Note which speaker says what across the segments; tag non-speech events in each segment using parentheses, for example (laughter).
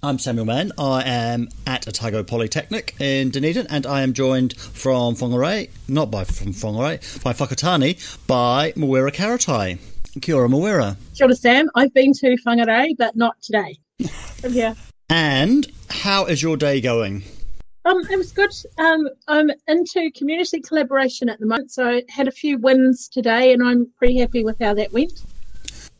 Speaker 1: I'm Samuel Mann. I am at Otago Polytechnic in Dunedin, and I am joined from Whangarei, not by from Whangarei, by Whakatane, by Mawera Karetai. Kia ora, Mawera.
Speaker 2: Kia ora, Sam. I've been to Whangarei, but not today. (laughs) I'm here.
Speaker 1: And how is your day going?
Speaker 2: Um, it was good. Um, I'm into community collaboration at the moment, so I had a few wins today, and I'm pretty happy with how that went.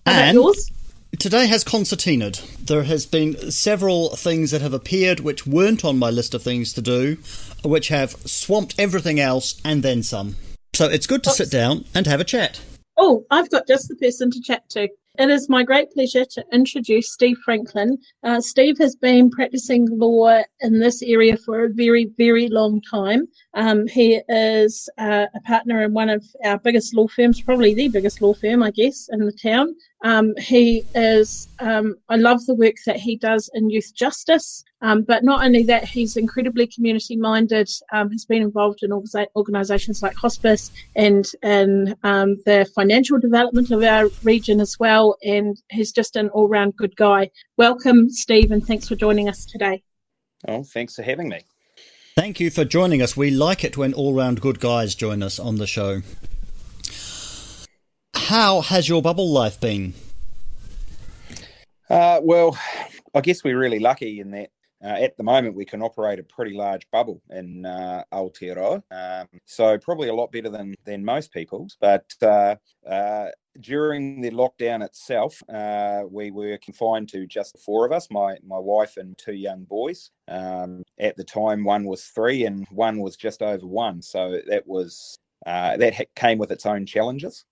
Speaker 2: How
Speaker 1: And-
Speaker 2: yours?
Speaker 1: Today has concertinaed. There has been several things that have appeared which weren't on my list of things to do, which have swamped everything else and then some. So it's good to sit down and have a chat.
Speaker 2: Oh, I've got just the person to chat to. It is my great pleasure to introduce Steve Franklin. Uh, Steve has been practicing law in this area for a very, very long time. Um, he is uh, a partner in one of our biggest law firms, probably the biggest law firm, I guess, in the town. Um, he is, um, I love the work that he does in youth justice. Um, but not only that, he's incredibly community minded, um, has been involved in organisations like Hospice and in um, the financial development of our region as well. And he's just an all round good guy. Welcome, Steve, and thanks for joining us today.
Speaker 3: Oh, thanks for having me.
Speaker 1: Thank you for joining us. We like it when all round good guys join us on the show. How has your bubble life been?
Speaker 3: Uh, well, I guess we're really lucky in that uh, at the moment we can operate a pretty large bubble in uh, Aotearoa, um, so probably a lot better than than most people's. But uh, uh, during the lockdown itself, uh, we were confined to just the four of us, my my wife and two young boys. Um, at the time, one was three and one was just over one, so that was uh, that came with its own challenges.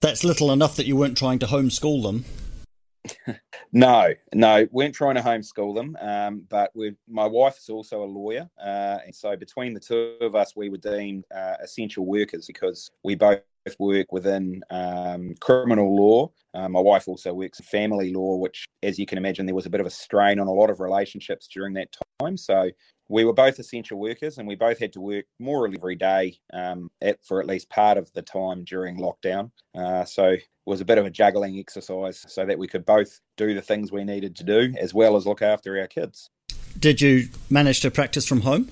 Speaker 1: That's little enough that you weren't trying to homeschool them. (laughs)
Speaker 3: No, no, weren't trying to homeschool them. Um, but my wife is also a lawyer, uh, and so between the two of us, we were deemed uh, essential workers because we both work within um, criminal law. Uh, my wife also works in family law, which, as you can imagine, there was a bit of a strain on a lot of relationships during that time. So we were both essential workers, and we both had to work more every day um, at, for at least part of the time during lockdown. Uh, so it was a bit of a juggling exercise so that we could both do the things we needed to do as well as look after our kids.
Speaker 1: Did you manage to practice from home?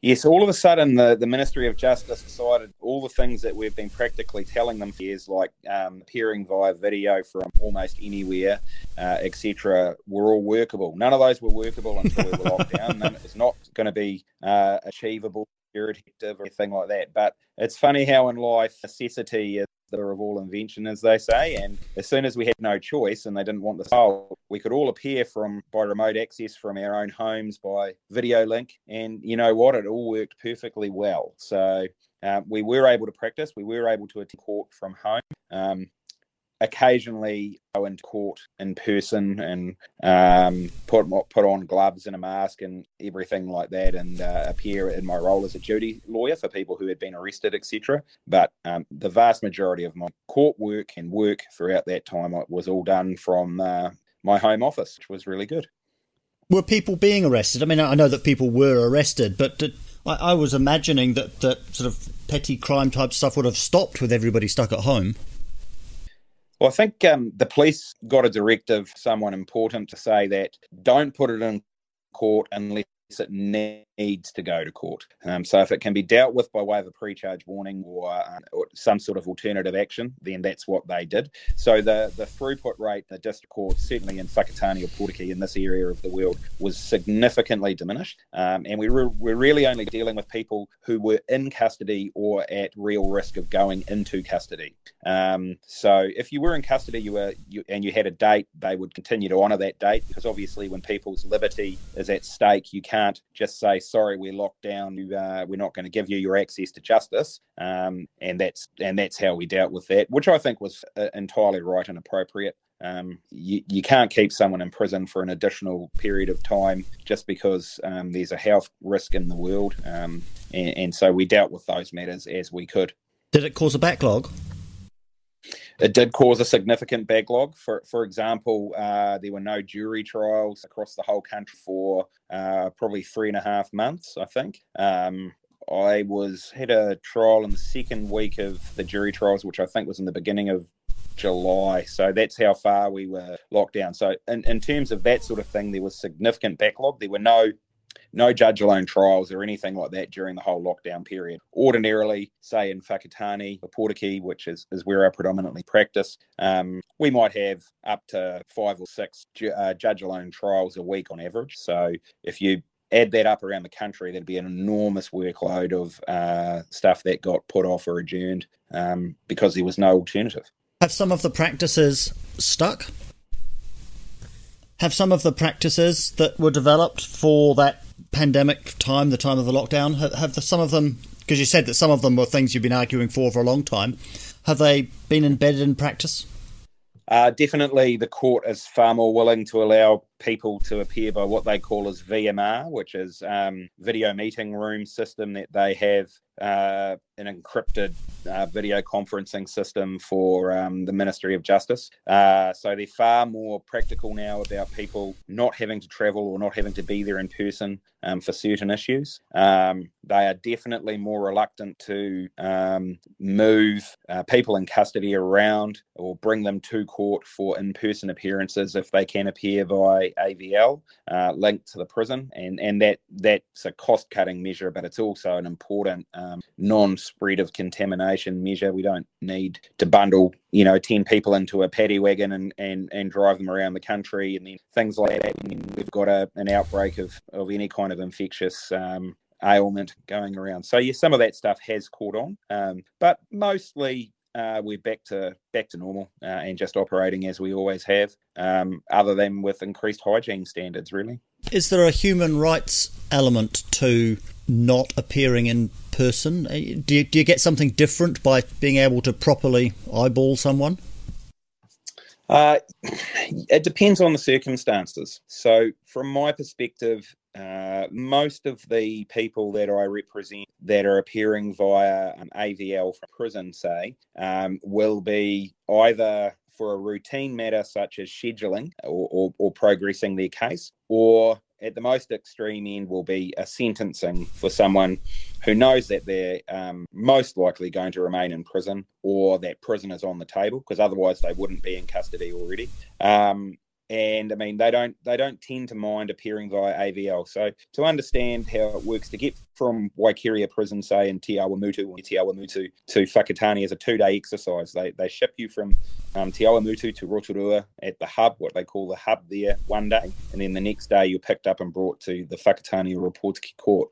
Speaker 3: Yes, all of a sudden the, the Ministry of Justice decided all the things that we've been practically telling them for years, like um, appearing via video from almost anywhere, uh, etc., were all workable. None of those were workable until we were locked (laughs) down. It's not going to be uh, achievable, irritative, or anything like that. But it's funny how in life necessity is mother of all invention, as they say. And as soon as we had no choice and they didn't want the file, we could all appear from by remote access from our own homes by video link. And you know what? It all worked perfectly well. So uh, we were able to practice. We were able to attend court from home. Um, occasionally go into court in person and um, put put on gloves and a mask and everything like that, and uh, appear in my role as a duty lawyer for people who had been arrested, etc. But um, the vast majority of my court work and work throughout that time was all done from uh, my home office, which was really good.
Speaker 1: Were people being arrested? I mean, I know that people were arrested, but did, I, I was imagining that, that sort of petty crime type stuff would have stopped with everybody stuck at home.
Speaker 3: Well, I think um, the police got a directive, someone important, to say that don't put it in court unless it needs to go to court. Um, so if it can be dealt with by way of a pre-charge warning or, uh, or, some sort of alternative action, then that's what they did. So the, the throughput rate the district court, certainly in Whakatane or Portiki in this area of the world, was significantly diminished. Um, and we were, we're really only dealing with people who were in custody or at real risk of going into custody. Um, so if you were in custody you were you, and you had a date, they would continue to honour that date because obviously when people's liberty is at stake, you can't just say, sorry, we're locked down. Uh, we're not going to give you your access to justice. Um, and that's and that's how we dealt with that, which I think was uh, entirely right and appropriate. Um, you, you can't keep someone in prison for an additional period of time just because um, there's a health risk in the world. Um, and, and so we dealt with those matters as we could.
Speaker 1: Did it cause a backlog?
Speaker 3: It did cause a significant backlog. For for example, uh, there were no jury trials across the whole country for uh, probably three and a half months. I think. Um, I was had a trial in the second week of the jury trials, which I think was in the beginning of July. So that's how far we were locked down. So in, in terms of that sort of thing, there was significant backlog. There were no no judge alone trials or anything like that during the whole lockdown period. Ordinarily, say in Whakatane or Portiki, which is, is where I predominantly practice, um, we might have up to five or six ju- uh, judge alone trials a week on average. So if you add that up around the country, there'd be an enormous workload of uh, stuff that got put off or adjourned um, because there was no alternative.
Speaker 1: Have some of the practices stuck? Have some of the practices that were developed for that pandemic time, the time of the lockdown, have, have the, some of them, because you said that some of them were things you've been arguing for for a long time, have they been embedded in practice?
Speaker 3: Uh, definitely, the court is far more willing to allow people to appear by what they call as VMR, which is um, video meeting room system that they have uh, an encrypted uh, video conferencing system for um, the Ministry of Justice. Uh, so they're far more practical now about people not having to travel or not having to be there in person um, for certain issues. Um, they are definitely more reluctant to um, move uh, people in custody around or bring them to court for in person appearances if they can appear by AVL uh, linked to the prison. And, and that that's a cost cutting measure, but it's also an important um, non spread of contamination measure. We don't need to bundle, you know, 10 people into a paddy wagon and, and, and drive them around the country and then things like that. And we've got a, an outbreak of, of any kind of infectious um, ailment going around. So, yeah, some of that stuff has caught on, um, but mostly uh, we're back to back to normal uh, and just operating as we always have, um, other than with increased hygiene standards. Really,
Speaker 1: is there a human rights element to not appearing in person? Uh, do you, do you get something different by being able to properly eyeball someone?
Speaker 3: Uh, it depends on the circumstances. So, from my perspective, uh, most of the people that I represent that are appearing via an AVL from prison, say, um, will be either for a routine matter such as scheduling or, or, or progressing their case, or at the most extreme end will be a sentencing for someone who knows that they're um, most likely going to remain in prison or that prison is on the table because otherwise they wouldn't be in custody already. Um, and I mean they don't they don't tend to mind appearing via AVL. So to understand how it works to get from Waikeria prison, say in Te Awamutu or Te Awamutu to Whakatane is a two day exercise. They they ship you from um, Te Awamutu to Rotorua at the hub, what they call the hub there, one day, and then the next day you're picked up and brought to the Whakatane or Portiki court.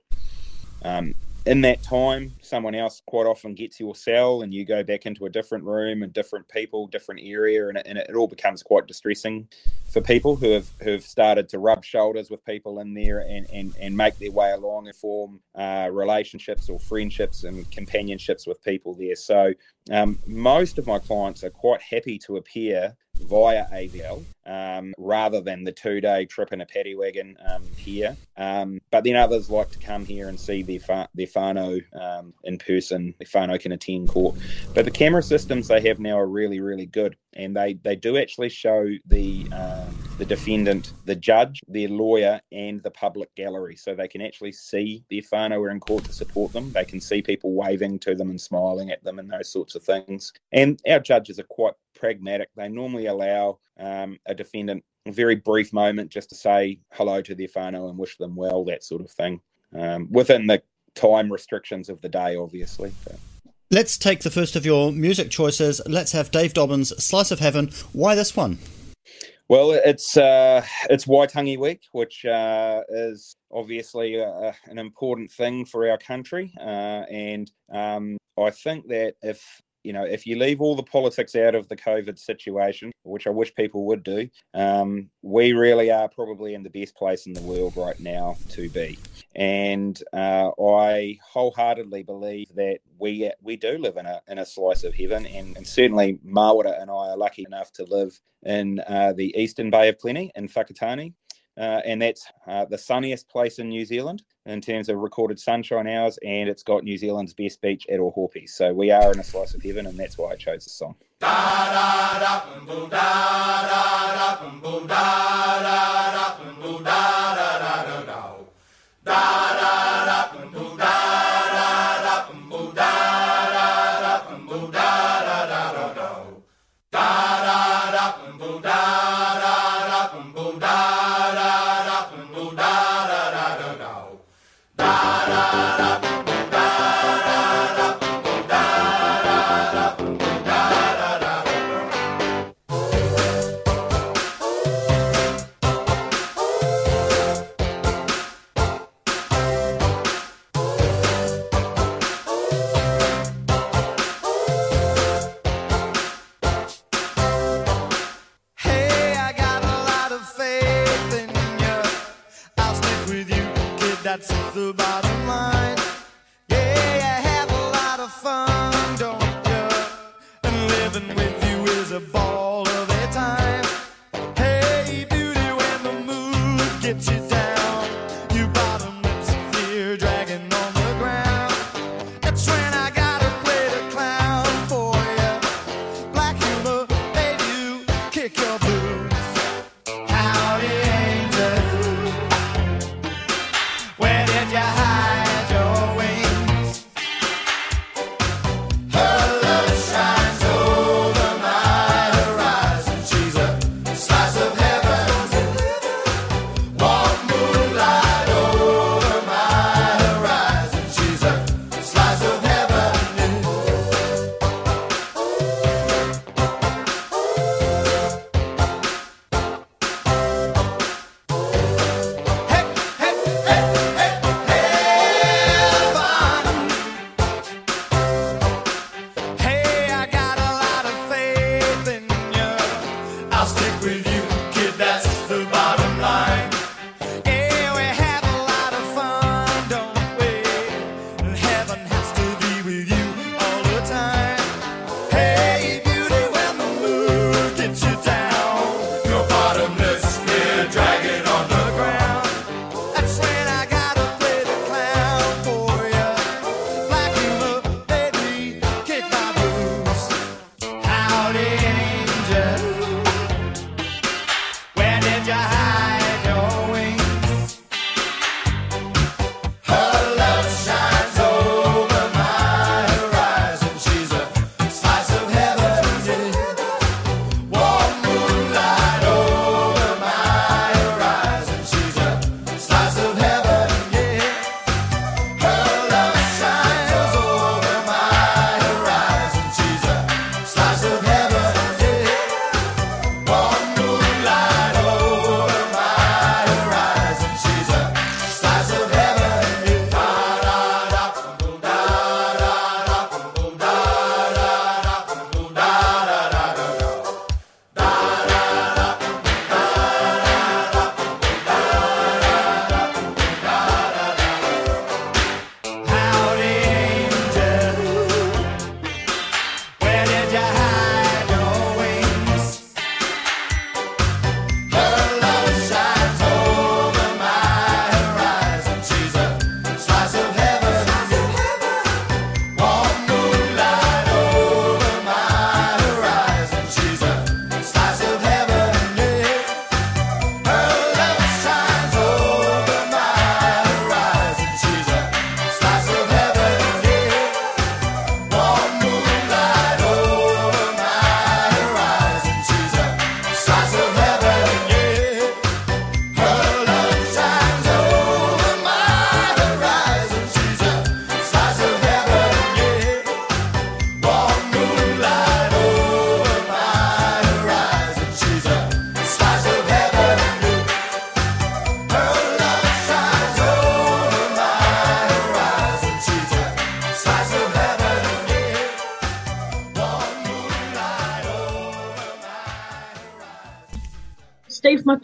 Speaker 3: Um, in that time, someone else quite often gets your cell and you go back into a different room and different people, different area, and it, and it all becomes quite distressing for people who have who have started to rub shoulders with people in there and, and, and make their way along and form uh, relationships or friendships and companionships with people there. So um, most of my clients are quite happy to appear via AVL um, rather than the two day trip in a paddy wagon um, here. Um, but then others like to come here and see their, fa- their whānau um, in person. Their whānau can attend court. But the camera systems they have now are really, really good. And they, they do actually show the uh, the defendant, the judge, their lawyer, and the public gallery. So they can actually see their whānau are in court to support them. They can see people waving to them and smiling at them and those sorts of things. And our judges are quite pragmatic. They normally allow um, a defendant a very brief moment just to say hello to their whānau and wish them well, that sort of thing, um, within the time restrictions of the day, obviously. But.
Speaker 1: Let's take the first of your music choices. Let's have Dave Dobbyn's Slice of Heaven. Why this one?
Speaker 3: Well, it's uh, it's Waitangi Week, which uh, is obviously uh, an important thing for our country, uh, and um, I think that if you know, if you leave all the politics out of the COVID situation, which I wish people would do, um, we really are probably in the best place in the world right now to be. And uh, I wholeheartedly believe that we we do live in a in a slice of heaven, and, and certainly Mawera and I are lucky enough to live in uh, the Eastern Bay of Plenty in Whakatane uh, and that's uh, the sunniest place in New Zealand in terms of recorded sunshine hours, and it's got New Zealand's best beach at Ohope. So we are in a slice of heaven, and that's why I chose this song.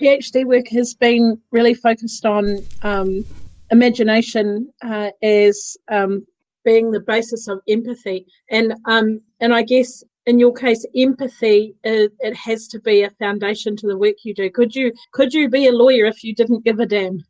Speaker 2: PhD work has been really focused on um, imagination uh, as um, being the basis of empathy, and um, and I guess in your case, empathy it, it, has to be a foundation to the work you do. Could you could you be a lawyer if you didn't give a damn?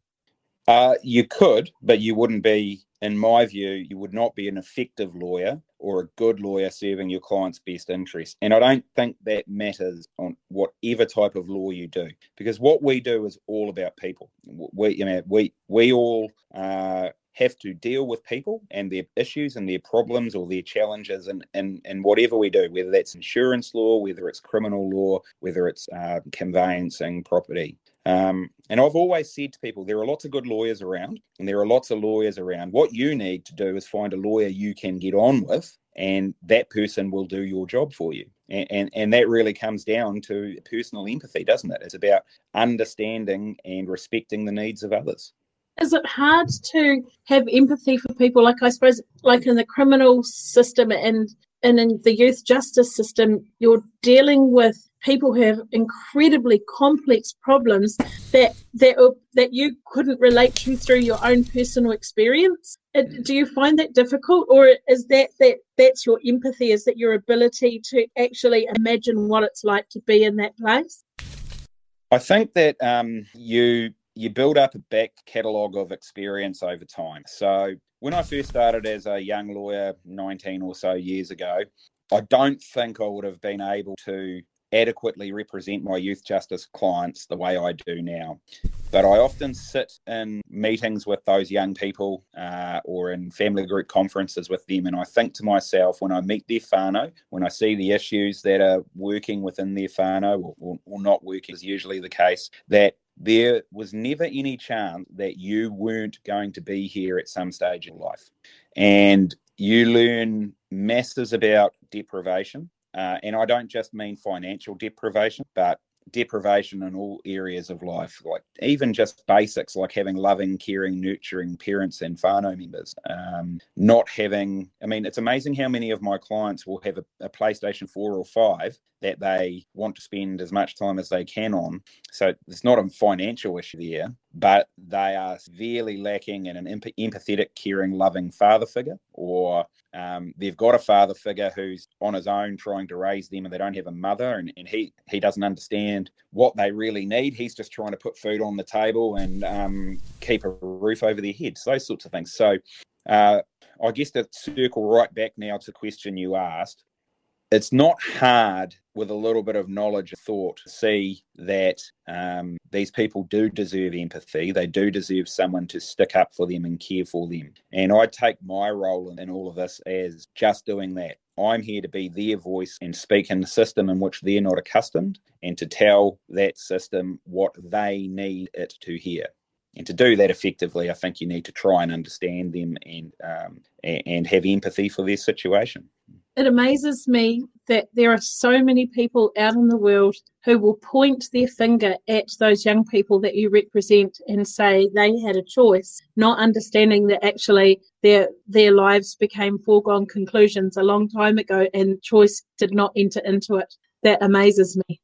Speaker 3: Uh, you could, but you wouldn't be, in my view, you would not be an effective lawyer or a good lawyer serving your client's best interest. And I don't think that matters on whatever type of law you do, because what we do is all about people. We, you know, we we all uh, have to deal with people and their issues and their problems or their challenges and and, and whatever we do, whether that's insurance law, whether it's criminal law, whether it's uh, conveyancing property. Um, and I've always said to people, there are lots of good lawyers around, and there are lots of lawyers around. What you need to do is find a lawyer you can get on with, and that person will do your job for you. And, and, and that really comes down to personal empathy, doesn't it? It's about understanding and respecting the needs of others
Speaker 2: is it hard to have empathy for people like i suppose like in the criminal system and and in the youth justice system you're dealing with people who have incredibly complex problems that that that you couldn't relate to through your own personal experience. Do you find that difficult or is that that that's your empathy? Is that your ability to actually imagine what it's like to be in that place?
Speaker 3: I think that um, you you build up a back catalogue of experience over time. So when I first started as a young lawyer 19 or so years ago, I don't think I would have been able to adequately represent my youth justice clients the way I do now. But I often sit in meetings with those young people uh, or in family group conferences with them, and I think to myself when I meet their whānau, when I see the issues that are working within their whānau or, or, or not working, is usually the case, that there was never any chance that you weren't going to be here at some stage in life. And you learn masses about deprivation. Uh, and I don't just mean financial deprivation, but deprivation in all areas of life, like even just basics like having loving, caring, nurturing parents and whānau members. Um, not having, I mean, it's amazing how many of my clients will have a, a, PlayStation 4 or 5 that they want to spend as much time as they can on. So it's not a financial issue there, but they are severely lacking in an empathetic, caring, loving father figure, or um, they've got a father figure who's on his own trying to raise them and they don't have a mother and, and he, he doesn't understand what they really need. He's just trying to put food on the table and um, keep a roof over their heads, those sorts of things. So uh, I guess to circle right back now to the question you asked, it's not hard with a little bit of knowledge and thought to see that um, these people do deserve empathy. They do deserve someone to stick up for them and care for them. And I take my role in, in all of this as just doing that. I'm here to be their voice and speak in the system in which they're not accustomed and to tell that system what they need it to hear. And to do that effectively, I think you need to try and understand them and um, and have empathy for their situation
Speaker 2: it amazes me that there are so many people out in the world who will point their finger at those young people that you represent and say they had a choice, not understanding that actually their their lives became foregone conclusions a long time ago and choice did not enter into it. That amazes me.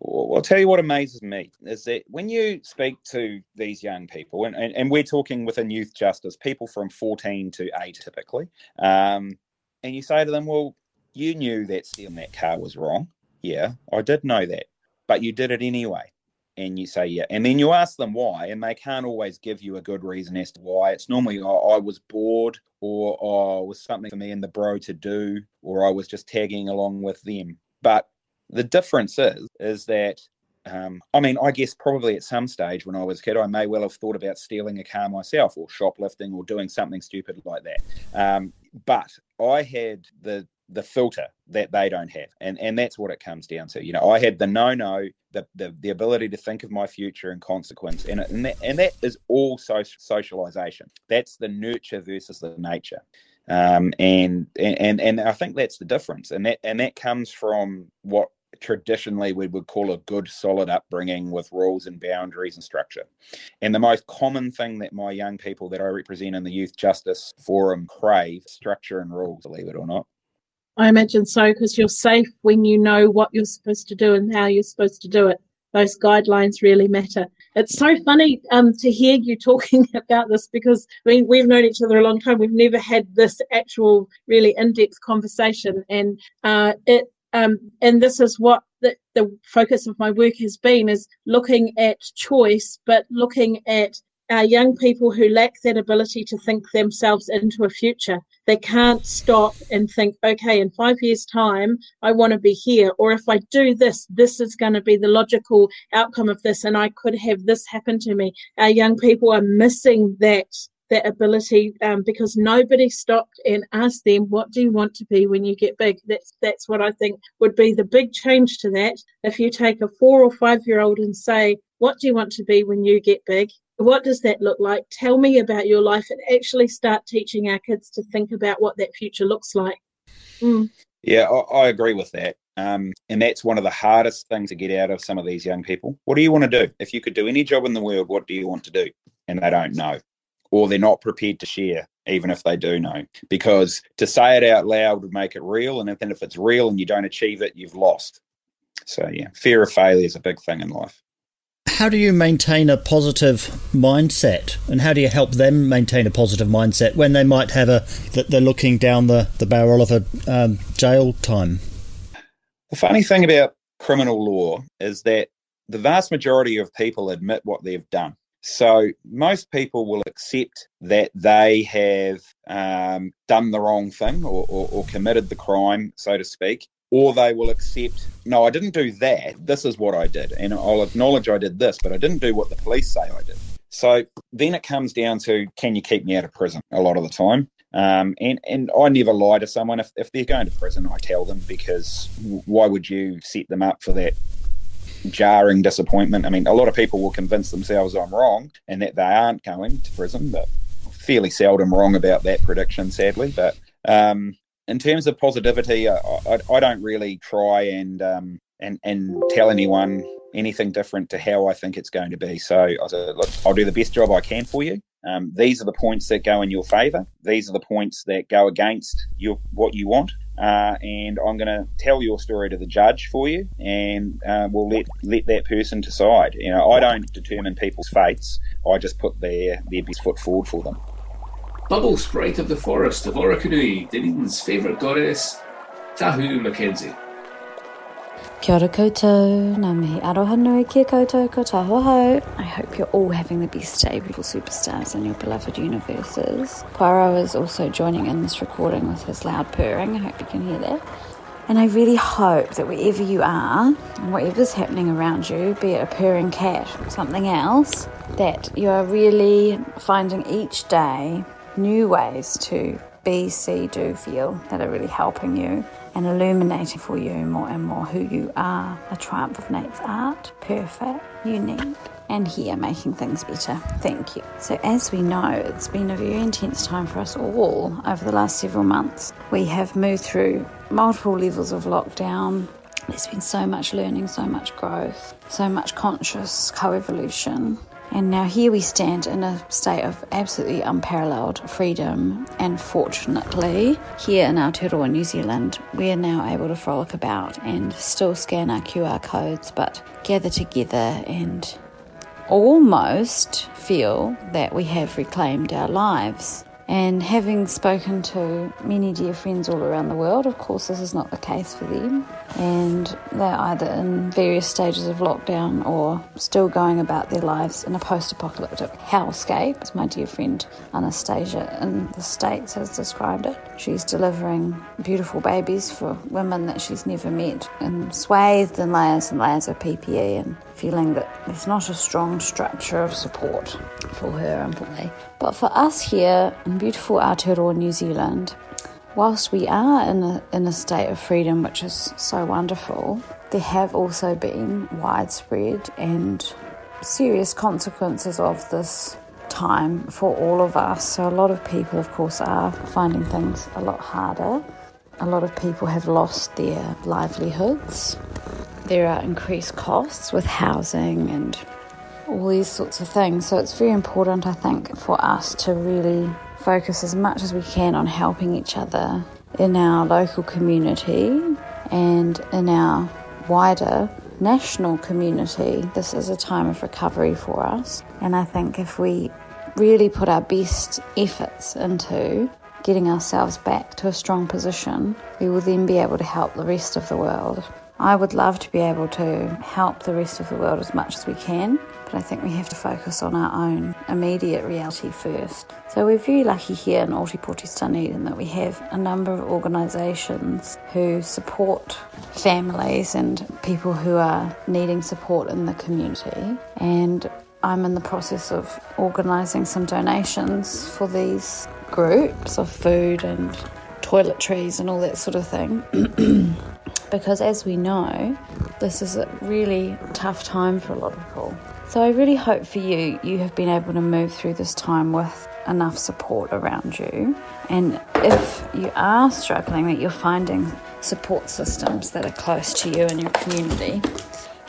Speaker 3: Well, I'll tell you what amazes me is that when you speak to these young people, and, and, and we're talking within youth justice, people from 14 to 8 typically, um, and you say to them, well, you knew that stealing that car was wrong. Yeah, I did know that, but you did it anyway. And you say, yeah. And then you ask them why, and they can't always give you a good reason as to why. It's normally, oh, I was bored, or oh, it was something for me and the bro to do, or I was just tagging along with them. But the difference is, is that um, I mean, I guess probably at some stage when I was a kid, I may well have thought about stealing a car myself or shoplifting or doing something stupid like that. Um, but I had the the filter that they don't have and and that's what it comes down to you know i had the no no the the, the ability to think of my future and consequence and, and that and that is all social socialization. That's the nurture versus the nature. Um, and and and i think that's the difference and that and that comes from what traditionally we would call a good solid upbringing with rules and boundaries and structure and the most common thing that my young people that i represent in the youth justice forum crave structure and rules believe it or not
Speaker 2: i imagine so because you're safe when you know what you're supposed to do and how you're supposed to do it those guidelines really matter. It's so funny um, to hear you talking (laughs) about this because I mean, we've known each other a long time. We've never had this actual really in-depth conversation, and uh, it um, and this is what the, the focus of my work has been is looking at choice, but looking at uh, young people who lack that ability to think themselves into a future. They can't stop and think, okay, in five years' time, I want to be here. Or if I do this, this is going to be the logical outcome of this, and I could have this happen to me. Our young people are missing that that ability um, because nobody stopped and asked them, "What do you want to be when you get big?" That's that's what I think would be the big change to that. If you take a four or five year old and say, "What do you want to be when you get big?" What does that look like? Tell me about your life and actually start teaching our kids to think about what that future looks like.
Speaker 3: Mm. Yeah, I, I, agree with that. Um, and that's one of the hardest things to get out of some of these young people. What do you want to do? If you could do any job in the world, what do you want to do? And they don't know or they're not prepared to share, even if they do know. Because to say it out loud would make it real, and then if it's real and you don't achieve it, you've lost. So yeah, fear of failure is a big thing in life.
Speaker 1: How do you maintain a positive mindset, and how do you help them maintain a positive mindset when they might have a that they're looking down the, the barrel of a um, jail time?
Speaker 3: The funny thing about criminal law is that the vast majority of people admit what they've done. So most people will accept that they have um, done the wrong thing or, or, or committed the crime, so to speak, or they will accept, no, I didn't do that. This is what I did. And I'll acknowledge I did this, but I didn't do what the police say I did. So then it comes down to can you keep me out of prison a lot of the time? Um, and, and I never lie to someone. If, if they're going to prison, I tell them because why would you set them up for that jarring disappointment. I mean, a lot of people will convince themselves I'm wrong and that they aren't going to prison, but fairly seldom wrong about that prediction, sadly. But um, in terms of positivity, I, I, I don't really try and um, and and tell anyone anything different to how I think it's going to be. So I said, look, I'll do the best job I can for you. Um, these are the points that go in your favour. These are the points that go against your what you want. Uh, and I'm going to tell your story to the judge for you, and uh, we'll let let that person decide. You know, I don't determine people's fates. I just put their their best foot forward for them.
Speaker 4: Bubble Sprite of the Forest of Orokonui, Dunedin's favourite goddess, Tahu Mackenzie.
Speaker 5: Kia ora koutou, ngā mihi aroha nui kia koutou ko tahoho. I hope you're all having the best day, beautiful superstars in your beloved universes. Poirot is also joining in this recording with his loud purring. I hope you can hear that. And I really hope that wherever you are and whatever's happening around you, be it a purring cat or something else, that you are really finding each day new ways to be, see, do, feel that are really helping you and illuminating for you more and more who you are. A triumph of Nate's art, perfect, unique, and here making things better. Thank you. So, as we know, it's been a very intense time for us all over the last several months. We have moved through multiple levels of lockdown. There's been so much learning, so much growth, so much conscious co evolution. And now here we stand in a state of absolutely unparalleled freedom. And fortunately, here in Aotearoa, New Zealand, we are now able to frolic about and still scan our QR codes, but gather together and almost feel that we have reclaimed our lives. And having spoken to many dear friends all around the world, of course, this is not the case for them. And they're either in various stages of lockdown or still going about their lives in a post apocalyptic hellscape, as my dear friend Anastasia in the States has described it. She's delivering beautiful babies for women that she's never met and swathed in layers and layers of PPE and feeling that there's not a strong structure of support for her, unfortunately. But for us here in beautiful Aotearoa, New Zealand, whilst we are in a, in a state of freedom, which is so wonderful, there have also been widespread and serious consequences of this time for all of us. So, a lot of people, of course, are finding things a lot harder. A lot of people have lost their livelihoods. There are increased costs with housing and all these sorts of things. So, it's very important, I think, for us to really focus as much as we can on helping each other in our local community and in our wider national community, this is a time of recovery for us. And I think if we really put our best efforts into getting ourselves back to a strong position, we will then be able to help the rest of the world. I would love to be able to help the rest of the world as much as we can, I think we have to focus on our own immediate reality first. So we're very lucky here in Ōtepoti Dunedin that we have a number of organisations who support families and people who are needing support in the community. And I'm in the process of organising some donations for these groups of food and toiletries and all that sort of thing. (clears throat) because as we know, this is a really tough time for a lot of people. So I really hope for you, you have been able to move through this time with enough support around you. And if you are struggling, that you're finding support systems that are close to you and your community.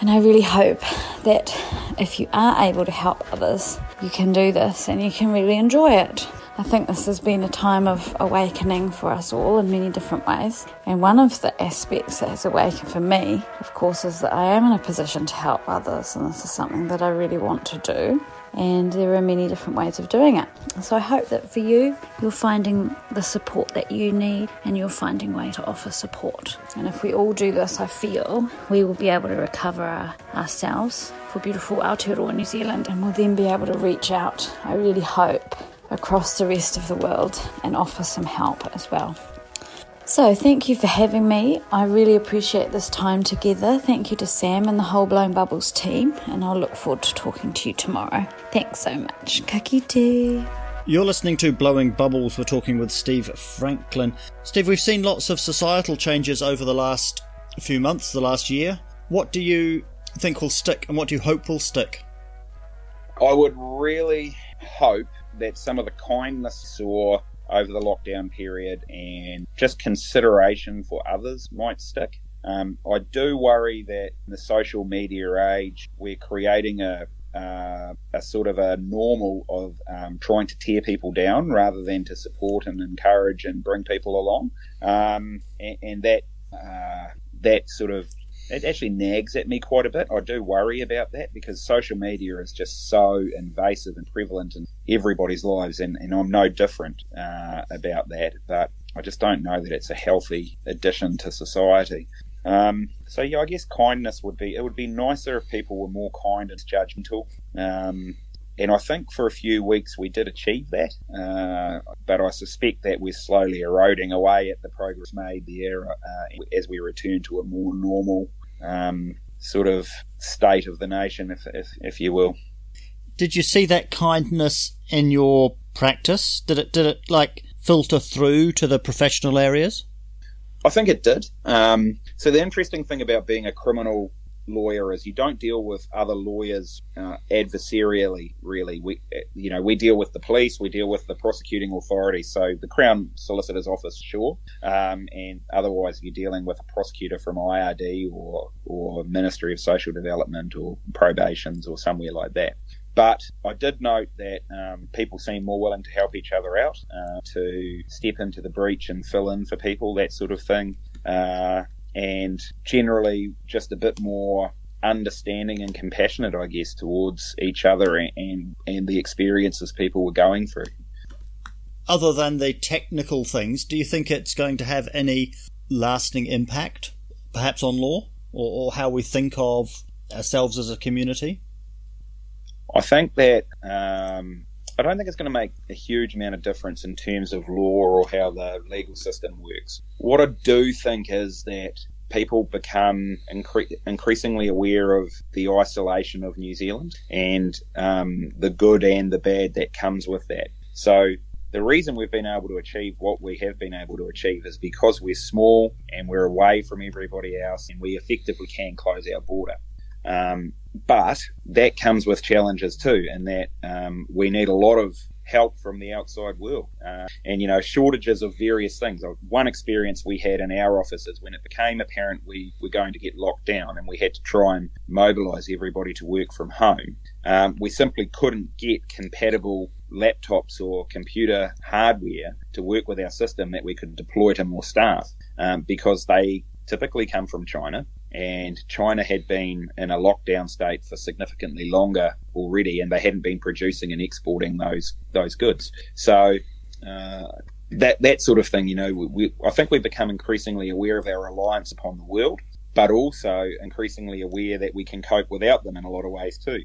Speaker 5: And I really hope that if you are able to help others, you can do this and you can really enjoy it. I think this has been a time of awakening for us all in many different ways. And one of the aspects that has awakened for me, of course, is that I am in a position to help others, and this is something that I really want to do. And there are many different ways of doing it. So I hope that for you, you're finding the support that you need and you're finding a way to offer support. And if we all do this, I feel we will be able to recover our, ourselves for beautiful Aotearoa New Zealand and we'll then be able to reach out, I really hope, across the rest of the world and offer some help as well. So, thank you for having me. I really appreciate this time together. Thank you to Sam and the whole Blowing Bubbles team, and I'll look forward to talking to you tomorrow. Thanks so much. Ka kite.
Speaker 1: You're listening to Blowing Bubbles. We're talking with Steve Franklin. Steve, we've seen lots of societal changes over the last few months, the last year. What do you think will stick, and what do you hope will stick?
Speaker 3: I would really hope that some of the kindness saw over the lockdown period and just consideration for others might stick. Um, I do worry that in the social media age, we're creating a uh, a sort of a normal of um, trying to tear people down rather than to support and encourage and bring people along, um, and, and, that uh, that sort of it actually nags at me quite a bit. I do worry about that because social media is just so invasive and prevalent in everybody's lives, and, and I'm no different uh, about that. But I just don't know that it's a healthy addition to society. Um, so yeah, I guess kindness would be. It would be nicer if people were more kind and judgmental. Um, and I think for a few weeks we did achieve that, uh, but I suspect that we're slowly eroding away at the progress made there uh, as we return to a more normal um, sort of state of the nation, if, if, if you will.
Speaker 1: Did you see that kindness in your practice? Did it did it like filter through to the professional areas?
Speaker 3: I think it did. Um, so the interesting thing about being a criminal lawyer is you don't deal with other lawyers uh, adversarially really. We you know we deal with the police we deal with the prosecuting authority. So the crown solicitor's office sure. Um, and otherwise you're dealing with a prosecutor from IRD or or ministry of social development or probations or somewhere like that. But I did note that um, people seem more willing to help each other out, uh, to step into the breach and fill in for people, that sort of thing. Uh, and generally just a bit more understanding and compassionate, I guess, towards each other and, and, the experiences people were going through.
Speaker 1: Other than the technical things, do you think it's going to have any lasting impact, perhaps on law or, or how we think of ourselves as a community?
Speaker 3: I think that um, I don't think it's going to make a huge amount of difference in terms of law or how the legal system works. What I do think is that people become incre- increasingly aware of the isolation of New Zealand and um, the good and the bad that comes with that. So the reason we've been able to achieve what we have been able to achieve is because we're small and we're away from everybody else and we effectively can close our border. Um, but that comes with challenges too, and that um, we need a lot of help from the outside world. Uh, and you know shortages of various things. One experience we had in our office is when it became apparent we were going to get locked down and we had to try and mobilize everybody to work from home um, we simply couldn't get compatible laptops or computer hardware to work with our system that we could deploy to more staff um, because they typically come from china and China had been in a lockdown state for significantly longer already, and they hadn't been producing and exporting those those goods. So. Uh, that that sort of thing, you know, we, we, I think we've become increasingly aware of our reliance upon the world, but also increasingly aware that we can cope without them in a lot of ways too.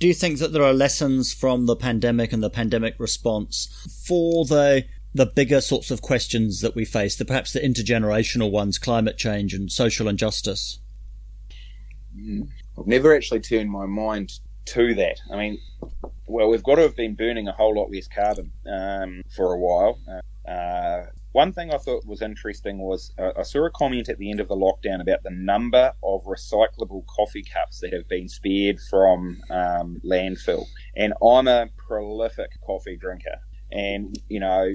Speaker 1: Do you think that there are lessons from the pandemic and the pandemic response for the the bigger sorts of questions that we face, the perhaps the intergenerational ones, climate change and social injustice?
Speaker 3: I've never actually turned my mind to that. I mean, well, we've got to have been burning a whole lot less carbon um, for a while. Uh, uh, one thing I thought was interesting was uh, I saw a comment at the end of the lockdown about the number of recyclable coffee cups that have been spared from um, landfill. And I'm a prolific coffee drinker and you know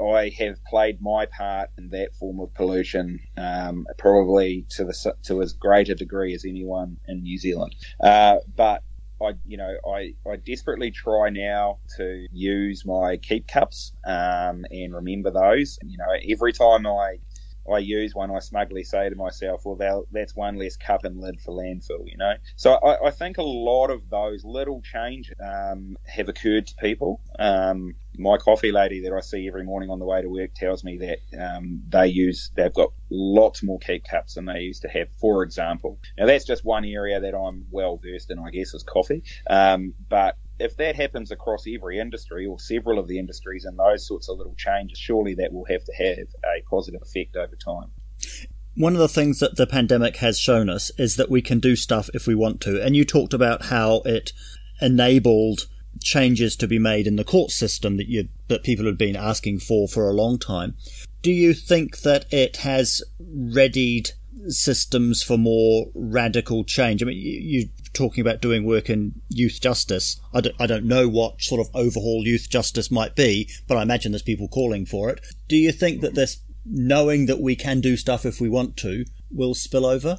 Speaker 3: I have played my part in that form of pollution, um, probably to the to as great a degree as anyone in New Zealand. Uh, but I, you know, I, I desperately try now to use my keep cups um, and remember those. You know, every time I I use one, I smugly say to myself, well, that's one less cup and lid for landfill, you know? So I, I think a lot of those little changes um, have occurred to people. Um, my coffee lady that I see every morning on the way to work tells me that um, they use, they've got lots more keep cups than they used to have, for example. Now, that's just one area that I'm well versed in, I guess, is coffee. Um, but if that happens across every industry or several of the industries and those sorts of little changes, surely that will have to have a positive effect over time.
Speaker 1: One of the things that the pandemic has shown us is that we can do stuff if we want to. And you talked about how it enabled changes to be made in the court system that you that people had been asking for for a long time. Do you think that it has readied systems for more radical change? I mean, you, talking about doing work in youth justice. I don't, I don't know what sort of overhaul youth justice might be, but I imagine there's people calling for it. Do you think that this knowing that we can do stuff if we want to will spill over?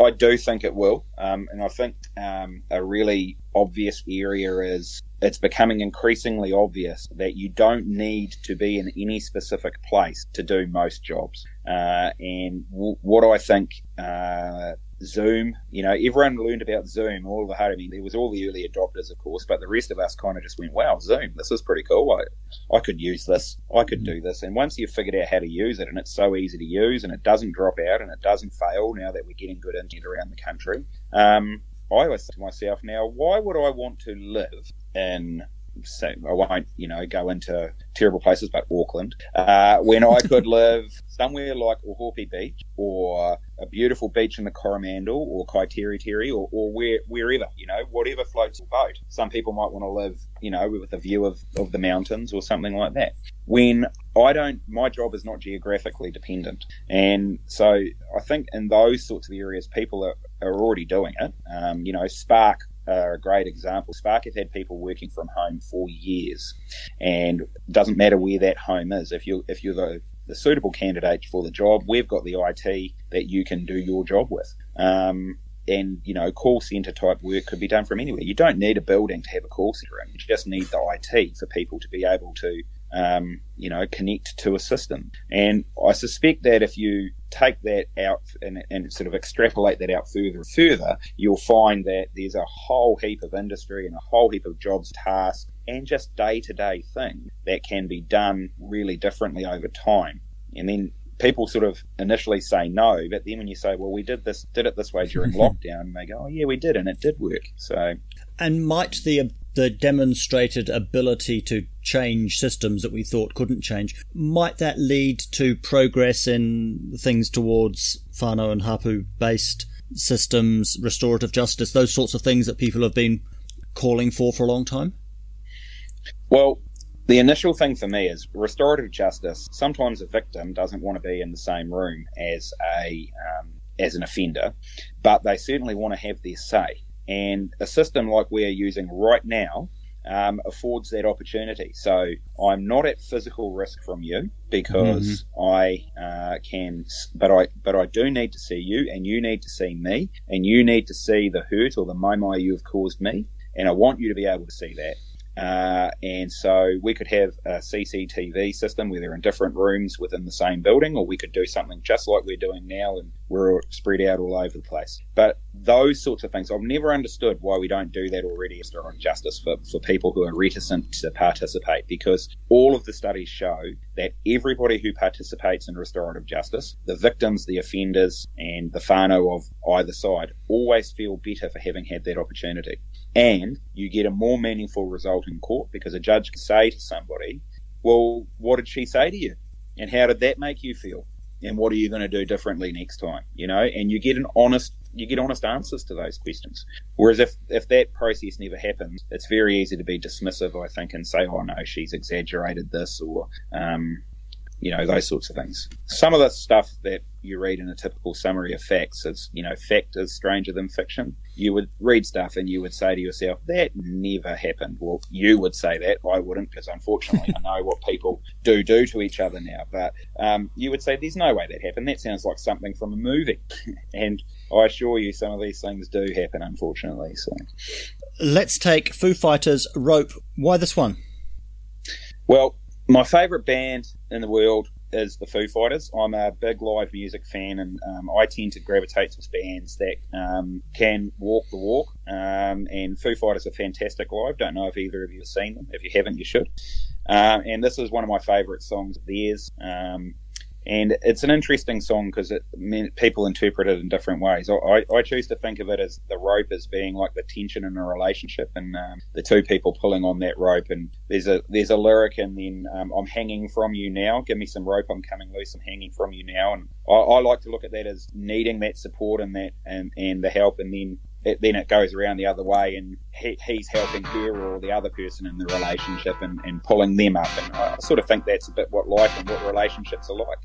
Speaker 3: I do think it will, um, and I think um, a really obvious area is it's becoming increasingly obvious that you don't need to be in any specific place to do most jobs. Uh, and w- what I think uh, Zoom, you know, everyone learned about Zoom all the hard. I mean, there was all the early adopters, of course, but the rest of us kind of just went, "Wow, Zoom, this is pretty cool. I, I could use this. I could do this." And once you've figured out how to use it, and it's so easy to use, and it doesn't drop out, and it doesn't fail, now that we're getting good internet around the country, um, I always think to myself, now, why would I want to live in so I won't, you know, go into terrible places, but Auckland, uh, when I (laughs) could live somewhere like Ohope Beach or a beautiful beach in the Coromandel or Kaiteriteri or, or where, wherever, you know, whatever floats your boat. Some people might want to live, you know, with a view of, of the mountains or something like that. When I don't, my job is not geographically dependent. And so I think in those sorts of areas, people are, are already doing it. Um, you know, Spark are a great example. Spark have had people working from home for years, and it doesn't matter where that home is. If you if you're the the suitable candidate for the job, we've got the IT that you can do your job with. Um, and you know, call center type work could be done from anywhere. You don't need a building to have a call center in. You just need the IT for people to be able to um, you know, connect to a system. And I suspect that if you take that out and, and, sort of extrapolate that out further and further, you'll find that there's a whole heap of industry and a whole heap of jobs, tasks, and just day to day things that can be done really differently over time. And then people sort of initially say no, but then when you say, well, we did this, did it this way during (laughs) lockdown, they go, oh yeah, we did, and it did work. So,
Speaker 1: and might the the demonstrated ability to change systems that we thought couldn't change, might that lead to progress in things towards whānau and hapu based systems, restorative justice, those sorts of things that people have been calling for for a long time?
Speaker 3: Well, the initial thing for me is restorative justice. Sometimes a victim doesn't want to be in the same room as a um, as an offender, but they certainly want to have their say. And a system like we are using right now um, affords that opportunity. So I'm not at physical risk from you because mm-hmm. I uh, can, but I but I do need to see you, and you need to see me, and you need to see the hurt or the mamae you have caused me, and I want you to be able to see that. Uh, and so we could have a CCTV system where they're in different rooms within the same building, or we could do something just like we're doing now and we're spread out all over the place. But those sorts of things, I've never understood why we don't do that already on justice for, for people who are reticent to participate because all of the studies show that everybody who participates in restorative justice, the victims, the offenders, and the whānau of either side, always feel better for having had that opportunity. And you get a more meaningful result in court because a judge can say to somebody, well, what did she say to you? And how did that make you feel? And what are you going to do differently next time? You know, and you get an honest, you get honest answers to those questions. Whereas if, if that process never happens, it's very easy to be dismissive, I think, and say, oh no, she's exaggerated this or, um, you know, those sorts of things. Some of the stuff that you read in a typical summary of facts is, you know, fact is stranger than fiction. You would read stuff and you would say to yourself, that never happened. Well, you would say that. I wouldn't because unfortunately I know what people do do to each other now. But um, you would say, there's no way that happened. That sounds like something from a movie. (laughs) and I assure you, some of these things do happen, unfortunately. So
Speaker 1: let's take Foo Fighters' Rope. Why this one?
Speaker 3: Well, my favourite band in the world is the Foo Fighters. I'm a big live music fan, and um, I tend to gravitate to bands that um, can walk the walk. Um, and Foo Fighters are fantastic live. Don't know if either of you have seen them. If you haven't, you should. Um, and this is one of my favourite songs of theirs. Um, and it's an interesting song because people interpret it in different ways. I, I, choose to think of it as the rope as being like the tension in a relationship, and um, the two people pulling on that rope. And there's a there's a lyric, and then um, I'm hanging from you now. Give me some rope. I'm coming loose. I'm hanging from you now. And I, I like to look at that as needing that support and that and and the help, and then it, then it goes around the other way and he, he's helping her or the other person in the relationship and, and pulling them up. And I sort of think that's a bit what life and what relationships are like.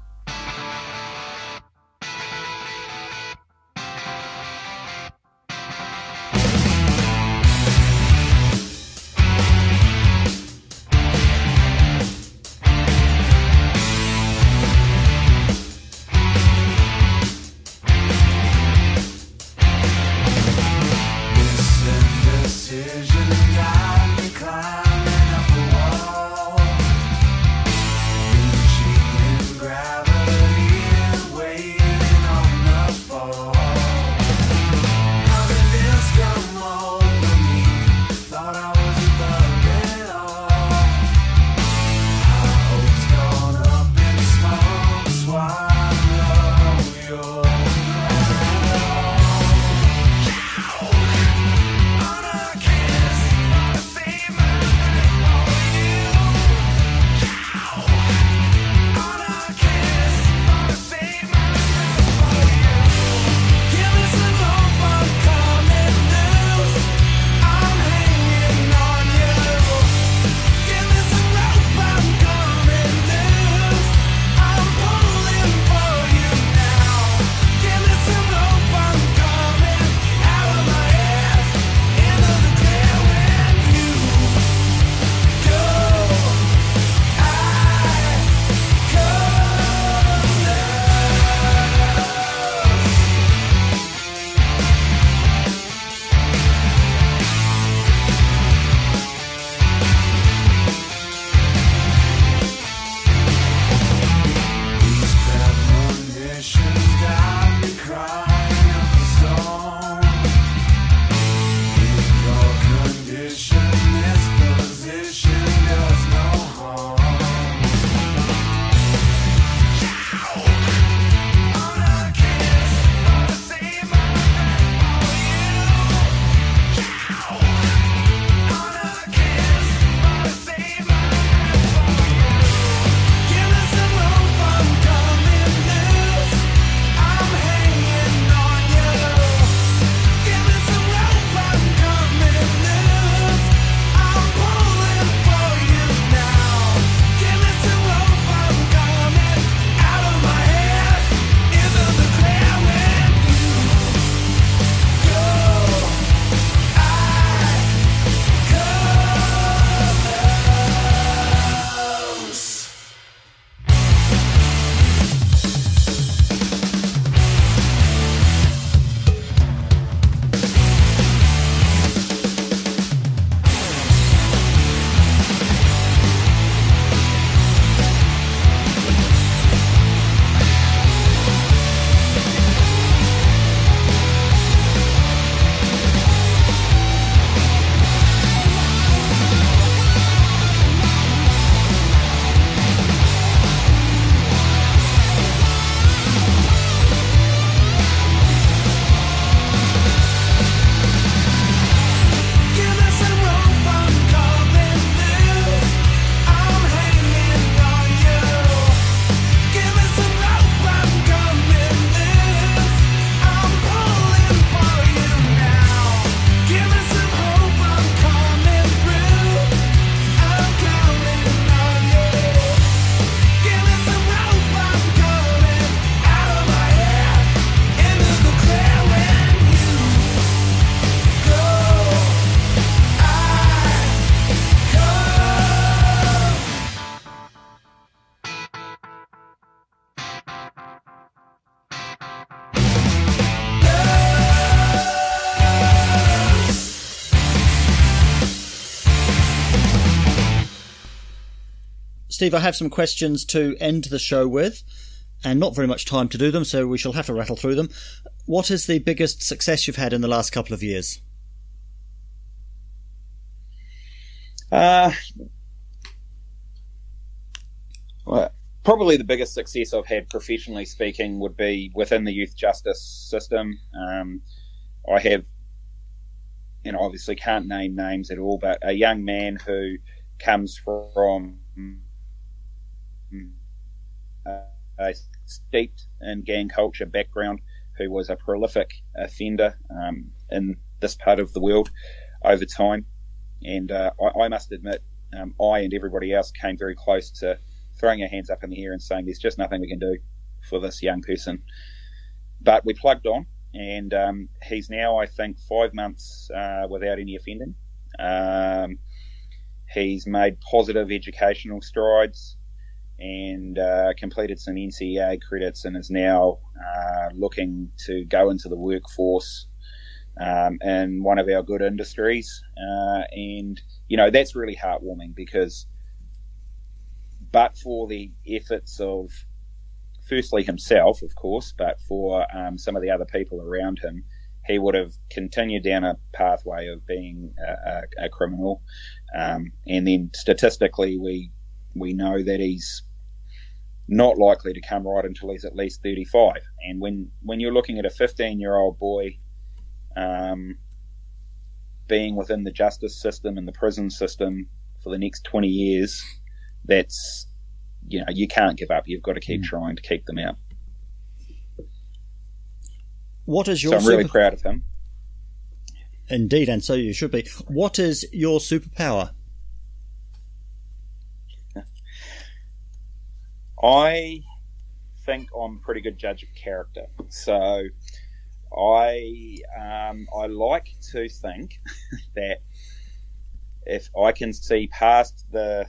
Speaker 1: Steve, I have some questions to end the show with, and not very much time to do them, so we shall have to rattle through them. What is the biggest success you've had in the last couple of years?
Speaker 3: Uh, well, probably the biggest success I've had professionally speaking would be within the youth justice system. Um, I have, you know, obviously can't name names at all, but a young man who comes from a steeped in gang culture background, who was a prolific offender um, in this part of the world over time. And uh, I, I, must admit, um, I and everybody else came very close to throwing our hands up in the air and saying, "There's just nothing we can do for this young person." But we plugged on, and um, he's now, I think, five months uh, without any offending. Um, he's made positive educational strides and uh, completed some NCEA credits and is now uh, looking to go into the workforce um, in one of our good industries. Uh, and, you know, that's really heartwarming because, but for the efforts of, firstly himself, of course, but for um, some of the other people around him, he would have continued down a pathway of being a, a, a criminal. Um, and then statistically, we we know that he's not likely to come right until he's at least 35. And when, when you're looking at a 15 year old boy um, being within the justice system and the prison system for the next 20 years, that's, you know, you can't give up. You've got to keep mm. trying to keep them out.
Speaker 1: What is your
Speaker 3: so I'm super- really proud of him.
Speaker 1: Indeed, and so you should be. What is your superpower?
Speaker 3: I think I'm a pretty good judge of character. So I um, I like to think (laughs) that if I can see past the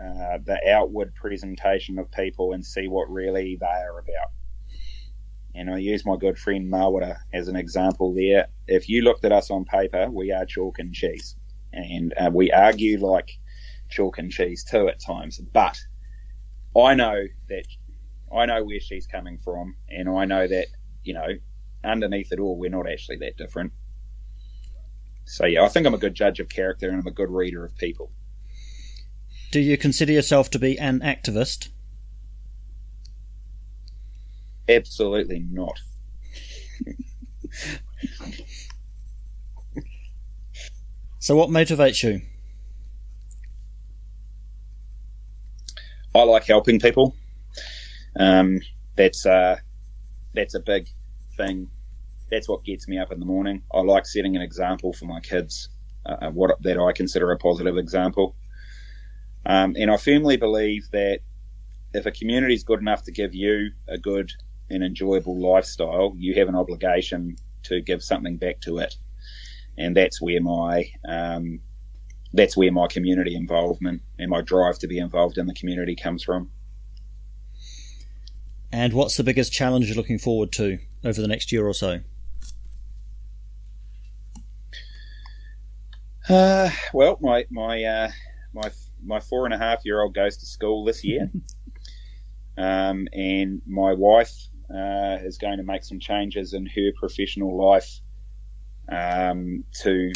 Speaker 3: uh, the outward presentation of people and see what really they are about. And I use my good friend Mawera as an example there. If you looked at us on paper, we are chalk and cheese. And uh, we argue like chalk and cheese too at times. But I know that I know where she's coming from, and I know that you know underneath it all, we're not actually that different. So yeah, I think I'm a good judge of character, and I'm a good reader of people.
Speaker 1: Do you consider yourself to be an activist?
Speaker 3: Absolutely not.
Speaker 1: so, what motivates you?
Speaker 3: I like helping people. Um, that's uh, that's a big thing. That's what gets me up in the morning. I like setting an example for my kids, uh, what that I consider a positive example. Um, and I firmly believe that if a community is good enough to give you a good and enjoyable lifestyle, you have an obligation to give something back to it. And that's where my um, that's where my community involvement and my drive to be involved in the community comes from.
Speaker 1: And what's the biggest challenge you're looking forward to over the next year or so?
Speaker 3: Uh, well, my my uh, my my four and a half year old goes to school this year, (laughs) um, and my wife uh, is going to make some changes in her professional life um, to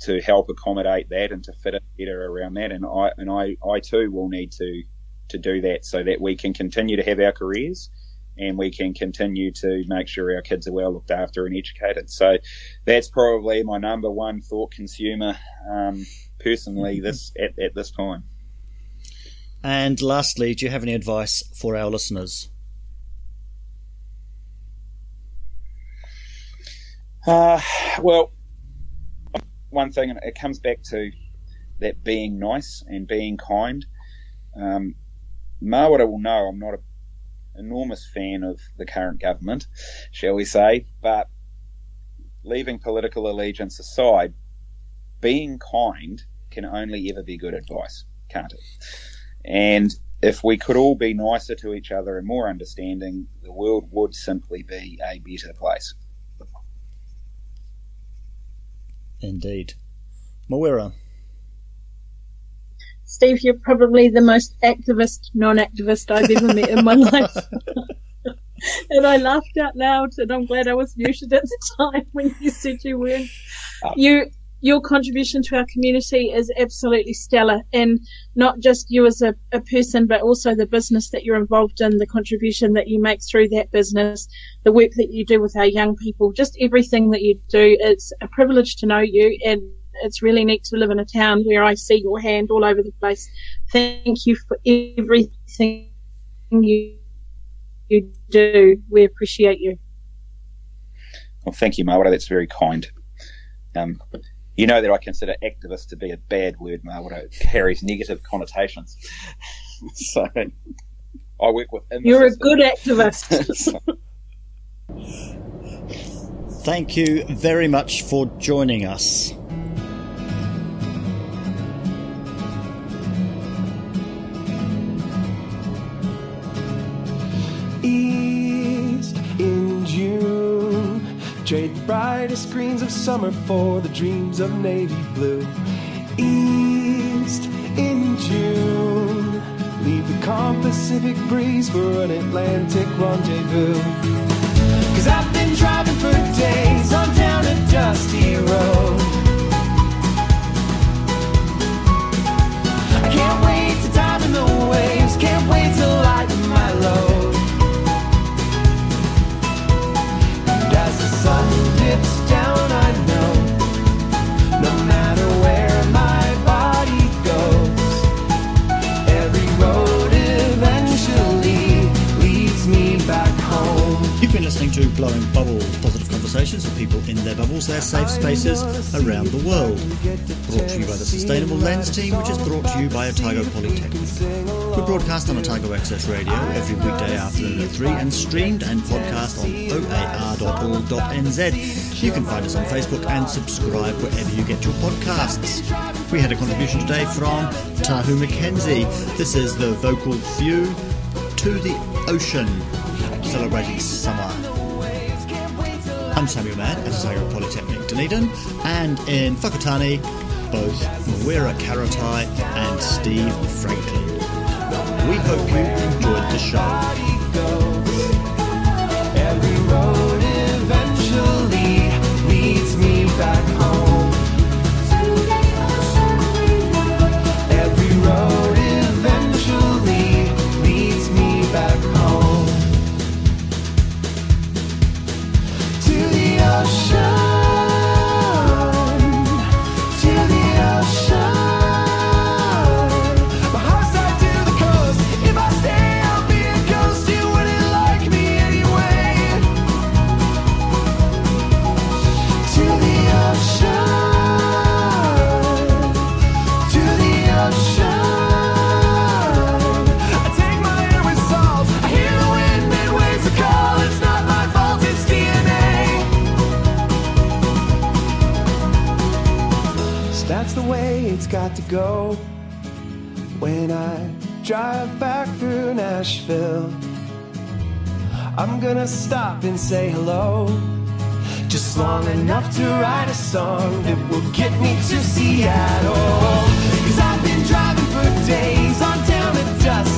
Speaker 3: to help accommodate that and to fit it better around that. And I and I, I too will need to to do that so that we can continue to have our careers and we can continue to make sure our kids are well looked after and educated. So that's probably my number one thought consumer um, personally this at, at this time.
Speaker 1: And lastly, do you have any advice for our listeners?
Speaker 3: Uh, well, one thing, and it comes back to that being nice and being kind. Um, Mawera will know I'm not an enormous fan of the current government, shall we say, but leaving political allegiance aside, being kind can only ever be good advice, can't it? And if we could all be nicer to each other and more understanding, the world would simply be a better place.
Speaker 1: Indeed. Mawera.
Speaker 2: Steve, you're probably the most activist non-activist I've ever met in my (laughs) life. (laughs) and I laughed out loud, and I'm glad I was muted at the time when you said you weren't. Uh, you, your contribution to our community is absolutely stellar, and not just you as a, a person, but also the business that you're involved in, the contribution that you make through that business, the work that you do with our young people, just everything that you do. It's a privilege to know you, and it's really neat to live in a town where I see your hand all over the place. Thank you for everything you you do. We appreciate you.
Speaker 3: Well, thank you, Marwata. That's very kind. Um, you know that I consider activist to be a bad word, Marwata. It carries negative connotations. (laughs) so I work with.
Speaker 2: You're a good activist. (laughs)
Speaker 1: Thank you very much for joining us.
Speaker 6: East Trade the brightest greens of summer for the dreams of navy blue. East in June. Leave the calm Pacific breeze for an Atlantic rendezvous. Cause I've been driving for days on down a dusty road. I can't wait to dive in the waves, can't wait to lighten my load.
Speaker 1: Their safe spaces around the world. Brought to you by the Sustainable Lens team, which is brought to you by Otago Polytechnic. We broadcast on Otago Access Radio every weekday afternoon at 3 and streamed and podcast on oar.org.nz. You can find us on Facebook and subscribe wherever you get your podcasts. We had a contribution today from Tahu McKenzie. This is the vocal view to the ocean, celebrating summer. I'm Samuel Mann at Otago Polytechnic Dunedin, and in Whakatane, both Mawera Karetai and Steve Franklin. We hope you enjoyed the show.
Speaker 6: Go. When I drive back through Nashville, I'm gonna stop and say hello. Just long enough to write a song that will get me to Seattle. Cause I've been driving for days on down a dusty